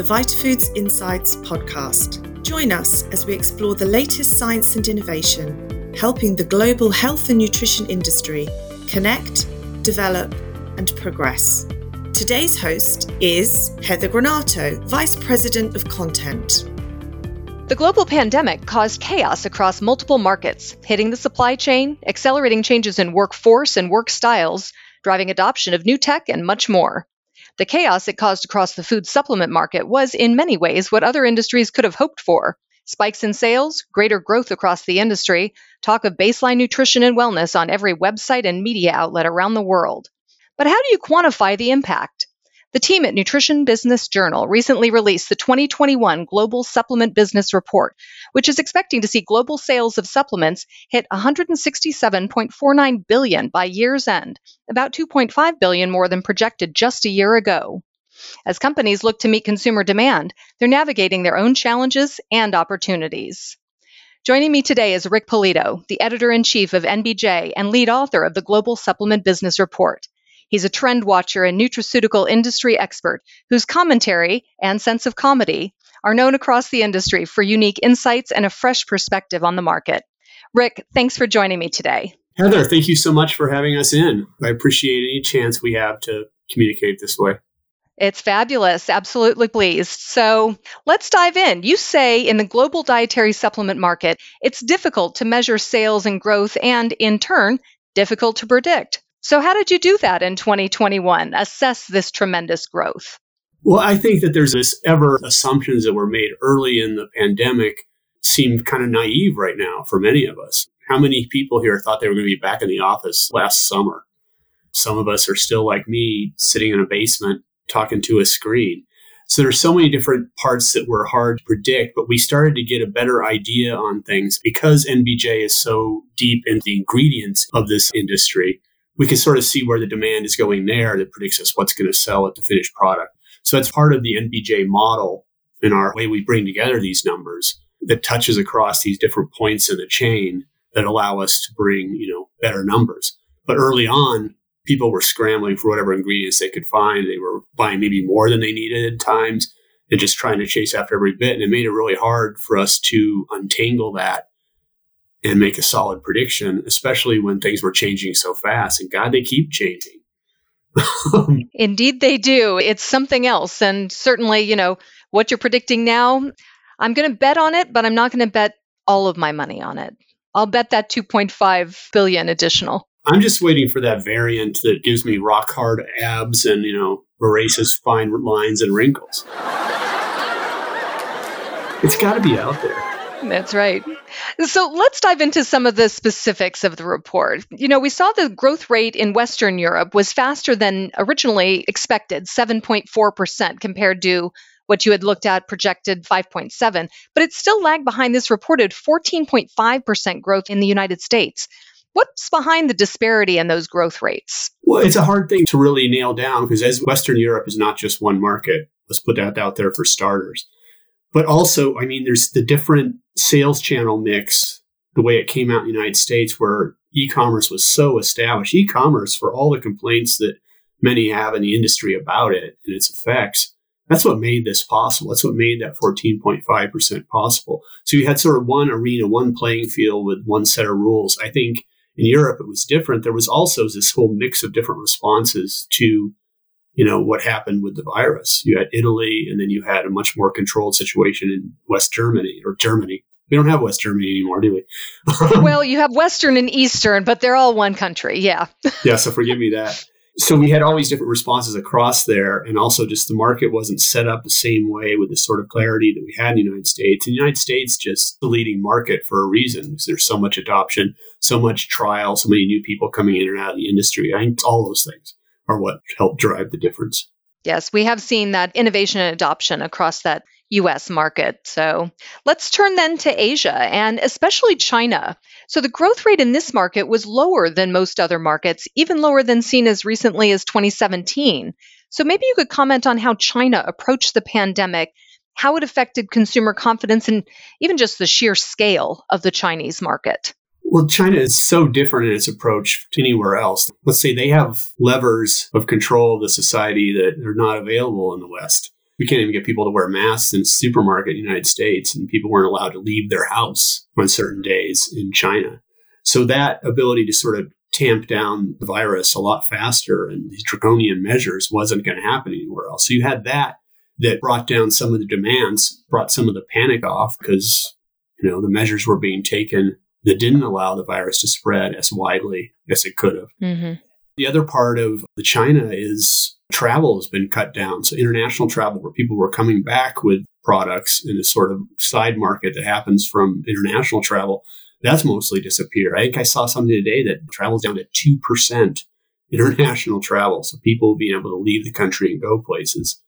the VitaFoods Insights podcast. Join us as we explore the latest science and innovation, helping the global health and nutrition industry connect, develop, and progress. Today's host is Heather Granato, Vice President of Content. The global pandemic caused chaos across multiple markets, hitting the supply chain, accelerating changes in workforce and work styles, driving adoption of new tech, and much more. The chaos it caused across the food supplement market was, in many ways, what other industries could have hoped for spikes in sales, greater growth across the industry, talk of baseline nutrition and wellness on every website and media outlet around the world. But how do you quantify the impact? The team at Nutrition Business Journal recently released the 2021 Global Supplement Business Report, which is expecting to see global sales of supplements hit 167.49 billion by year's end, about 2.5 billion more than projected just a year ago. As companies look to meet consumer demand, they're navigating their own challenges and opportunities. Joining me today is Rick Polito, the editor in chief of NBJ and lead author of the Global Supplement Business Report. He's a trend watcher and nutraceutical industry expert whose commentary and sense of comedy are known across the industry for unique insights and a fresh perspective on the market. Rick, thanks for joining me today. Heather, thank you so much for having us in. I appreciate any chance we have to communicate this way. It's fabulous. Absolutely pleased. So let's dive in. You say in the global dietary supplement market, it's difficult to measure sales and growth and, in turn, difficult to predict. So, how did you do that in 2021? Assess this tremendous growth? Well, I think that there's this ever assumptions that were made early in the pandemic seem kind of naive right now for many of us. How many people here thought they were going to be back in the office last summer? Some of us are still like me, sitting in a basement talking to a screen. So there's so many different parts that were hard to predict, but we started to get a better idea on things because NBJ is so deep in the ingredients of this industry we can sort of see where the demand is going there that predicts us what's going to sell at the finished product. So that's part of the NBJ model in our way we bring together these numbers that touches across these different points in the chain that allow us to bring, you know, better numbers. But early on, people were scrambling for whatever ingredients they could find. They were buying maybe more than they needed at times and just trying to chase after every bit. And it made it really hard for us to untangle that and make a solid prediction, especially when things were changing so fast. And God, they keep changing. Indeed, they do. It's something else. And certainly, you know, what you're predicting now, I'm going to bet on it, but I'm not going to bet all of my money on it. I'll bet that 2.5 billion additional. I'm just waiting for that variant that gives me rock hard abs and, you know, erases fine lines and wrinkles. it's got to be out there. That's right. So let's dive into some of the specifics of the report. You know, we saw the growth rate in Western Europe was faster than originally expected, 7.4% compared to what you had looked at projected 5.7, but it still lagged behind this reported 14.5% growth in the United States. What's behind the disparity in those growth rates? Well, it's a hard thing to really nail down because as Western Europe is not just one market. Let's put that out there for starters. But also, I mean, there's the different sales channel mix, the way it came out in the United States, where e commerce was so established. E commerce, for all the complaints that many have in the industry about it and its effects, that's what made this possible. That's what made that 14.5% possible. So you had sort of one arena, one playing field with one set of rules. I think in Europe it was different. There was also this whole mix of different responses to you know, what happened with the virus. You had Italy, and then you had a much more controlled situation in West Germany or Germany. We don't have West Germany anymore, do we? well, you have Western and Eastern, but they're all one country. Yeah. yeah. So forgive me that. So we had all these different responses across there, and also just the market wasn't set up the same way with the sort of clarity that we had in the United States. In the United States, just the leading market for a reason because there's so much adoption, so much trial, so many new people coming in and out of the industry. I think all those things are what help drive the difference. Yes, we have seen that innovation and adoption across that US market. So let's turn then to Asia and especially China. So the growth rate in this market was lower than most other markets, even lower than seen as recently as 2017. So maybe you could comment on how China approached the pandemic, how it affected consumer confidence, and even just the sheer scale of the Chinese market. Well, China is so different in its approach to anywhere else. Let's say they have levers of control of the society that are not available in the West. we can't even get people to wear masks in supermarket in the United States, and people weren't allowed to leave their house on certain days in China. So that ability to sort of tamp down the virus a lot faster and these draconian measures wasn't going to happen anywhere else. So you had that that brought down some of the demands, brought some of the panic off because, you know, the measures were being taken that didn't allow the virus to spread as widely as it could have. Mm-hmm. The other part of the China is travel has been cut down. So international travel where people were coming back with products in a sort of side market that happens from international travel, that's mostly disappeared. I think I saw something today that travels down to 2% international travel. So people being able to leave the country and go places.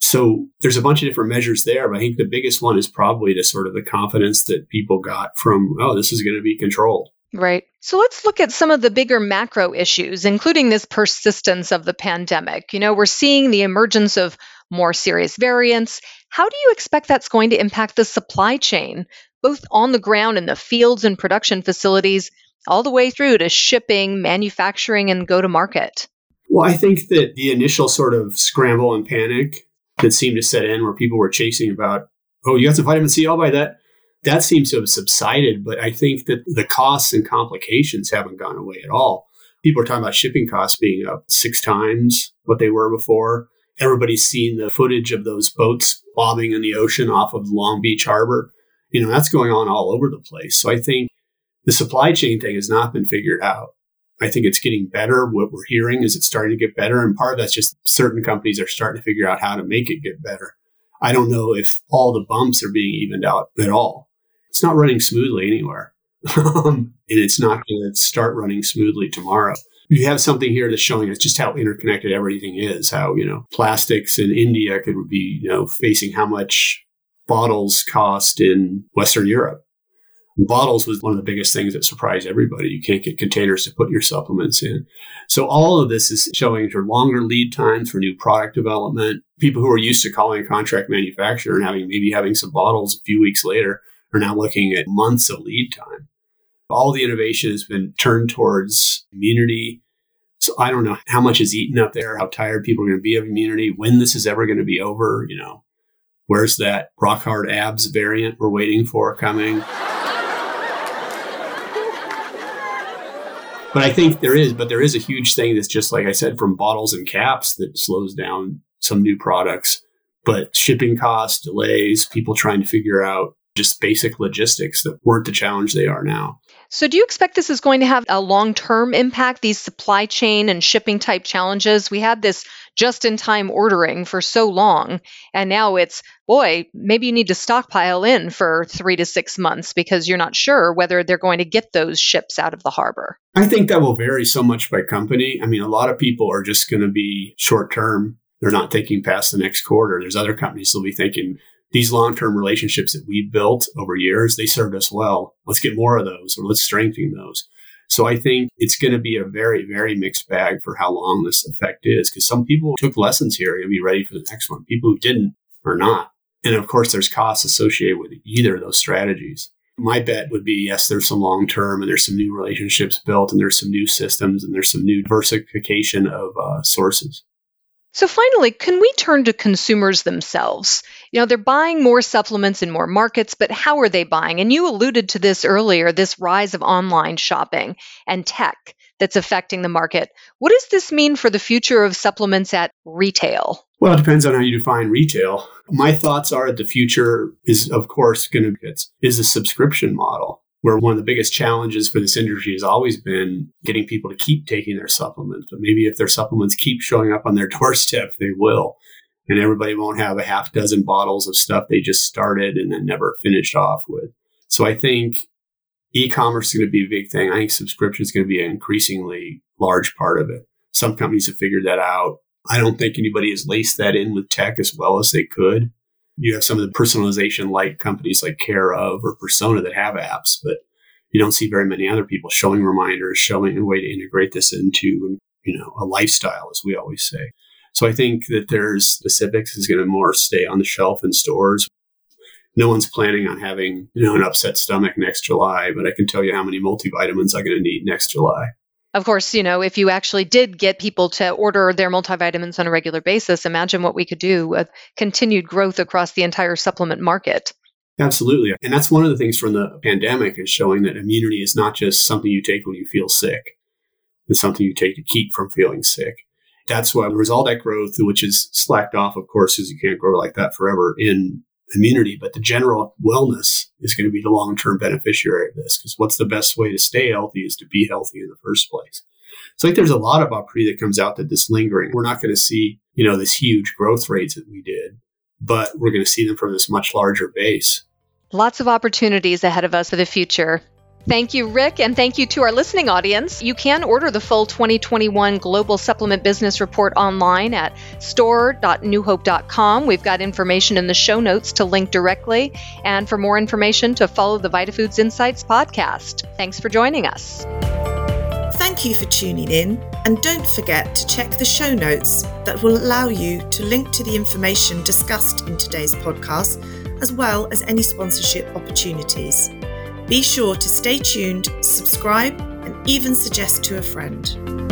So there's a bunch of different measures there, but I think the biggest one is probably to sort of the confidence that people got from, oh, this is going to be controlled. Right. So let's look at some of the bigger macro issues, including this persistence of the pandemic. You know, we're seeing the emergence of more serious variants. How do you expect that's going to impact the supply chain, both on the ground in the fields and production facilities, all the way through to shipping, manufacturing, and go to market? Well, I think that the initial sort of scramble and panic that seemed to set in where people were chasing about, oh, you got some vitamin C, I'll buy that. That seems to have subsided, but I think that the costs and complications haven't gone away at all. People are talking about shipping costs being up six times what they were before. Everybody's seen the footage of those boats bobbing in the ocean off of Long Beach Harbor. You know, that's going on all over the place. So I think the supply chain thing has not been figured out. I think it's getting better. What we're hearing is it's starting to get better. And part of that's just certain companies are starting to figure out how to make it get better. I don't know if all the bumps are being evened out at all. It's not running smoothly anywhere. Um, and it's not going to start running smoothly tomorrow. You have something here that's showing us just how interconnected everything is, how, you know, plastics in India could be, you know, facing how much bottles cost in Western Europe bottles was one of the biggest things that surprised everybody. You can't get containers to put your supplements in. So all of this is showing for longer lead times for new product development. People who are used to calling a contract manufacturer and having maybe having some bottles a few weeks later are now looking at months of lead time. All the innovation has been turned towards immunity. So I don't know how much is eaten up there, how tired people are going to be of immunity, when this is ever going to be over. You know, where's that rock hard abs variant we're waiting for coming? But I think there is, but there is a huge thing that's just like I said, from bottles and caps that slows down some new products. But shipping costs, delays, people trying to figure out just basic logistics that weren't the challenge they are now. So, do you expect this is going to have a long term impact, these supply chain and shipping type challenges? We had this just in time ordering for so long. And now it's, boy, maybe you need to stockpile in for three to six months because you're not sure whether they're going to get those ships out of the harbor. I think that will vary so much by company. I mean, a lot of people are just going to be short term. They're not thinking past the next quarter. There's other companies that'll be thinking, these long-term relationships that we built over years, they served us well. Let's get more of those or let's strengthen those. So I think it's going to be a very, very mixed bag for how long this effect is because some people took lessons here and be ready for the next one. People who didn't are not. And of course, there's costs associated with either of those strategies. My bet would be yes, there's some long term and there's some new relationships built and there's some new systems and there's some new diversification of uh, sources. So, finally, can we turn to consumers themselves? You know, they're buying more supplements in more markets, but how are they buying? And you alluded to this earlier this rise of online shopping and tech that's affecting the market. What does this mean for the future of supplements at retail? Well, it depends on how you define retail. My thoughts are the future is, of course, going to be is a subscription model where one of the biggest challenges for this industry has always been getting people to keep taking their supplements. But maybe if their supplements keep showing up on their doorstep, they will. And everybody won't have a half dozen bottles of stuff they just started and then never finished off with. So I think e-commerce is going to be a big thing. I think subscription is going to be an increasingly large part of it. Some companies have figured that out. I don't think anybody has laced that in with tech as well as they could you have some of the personalization like companies like Care of or Persona that have apps, but you don't see very many other people showing reminders, showing a way to integrate this into, you know, a lifestyle, as we always say. So I think that there's specifics is going to more stay on the shelf in stores. No one's planning on having, you know, an upset stomach next July, but I can tell you how many multivitamins I'm going to need next July. Of course, you know, if you actually did get people to order their multivitamins on a regular basis, imagine what we could do with continued growth across the entire supplement market. Absolutely. And that's one of the things from the pandemic is showing that immunity is not just something you take when you feel sick. It's something you take to keep from feeling sick. That's why there's all that growth, which is slacked off, of course, because you can't grow like that forever in immunity, but the general wellness is going to be the long term beneficiary of this. Because what's the best way to stay healthy is to be healthy in the first place. So I think there's a lot of opportunity that comes out that this lingering. We're not going to see, you know, this huge growth rates that we did, but we're going to see them from this much larger base. Lots of opportunities ahead of us for the future. Thank you, Rick, and thank you to our listening audience. You can order the full 2021 Global Supplement Business Report online at store.newhope.com. We've got information in the show notes to link directly, and for more information, to follow the VitaFoods Insights podcast. Thanks for joining us. Thank you for tuning in, and don't forget to check the show notes that will allow you to link to the information discussed in today's podcast, as well as any sponsorship opportunities. Be sure to stay tuned, subscribe, and even suggest to a friend.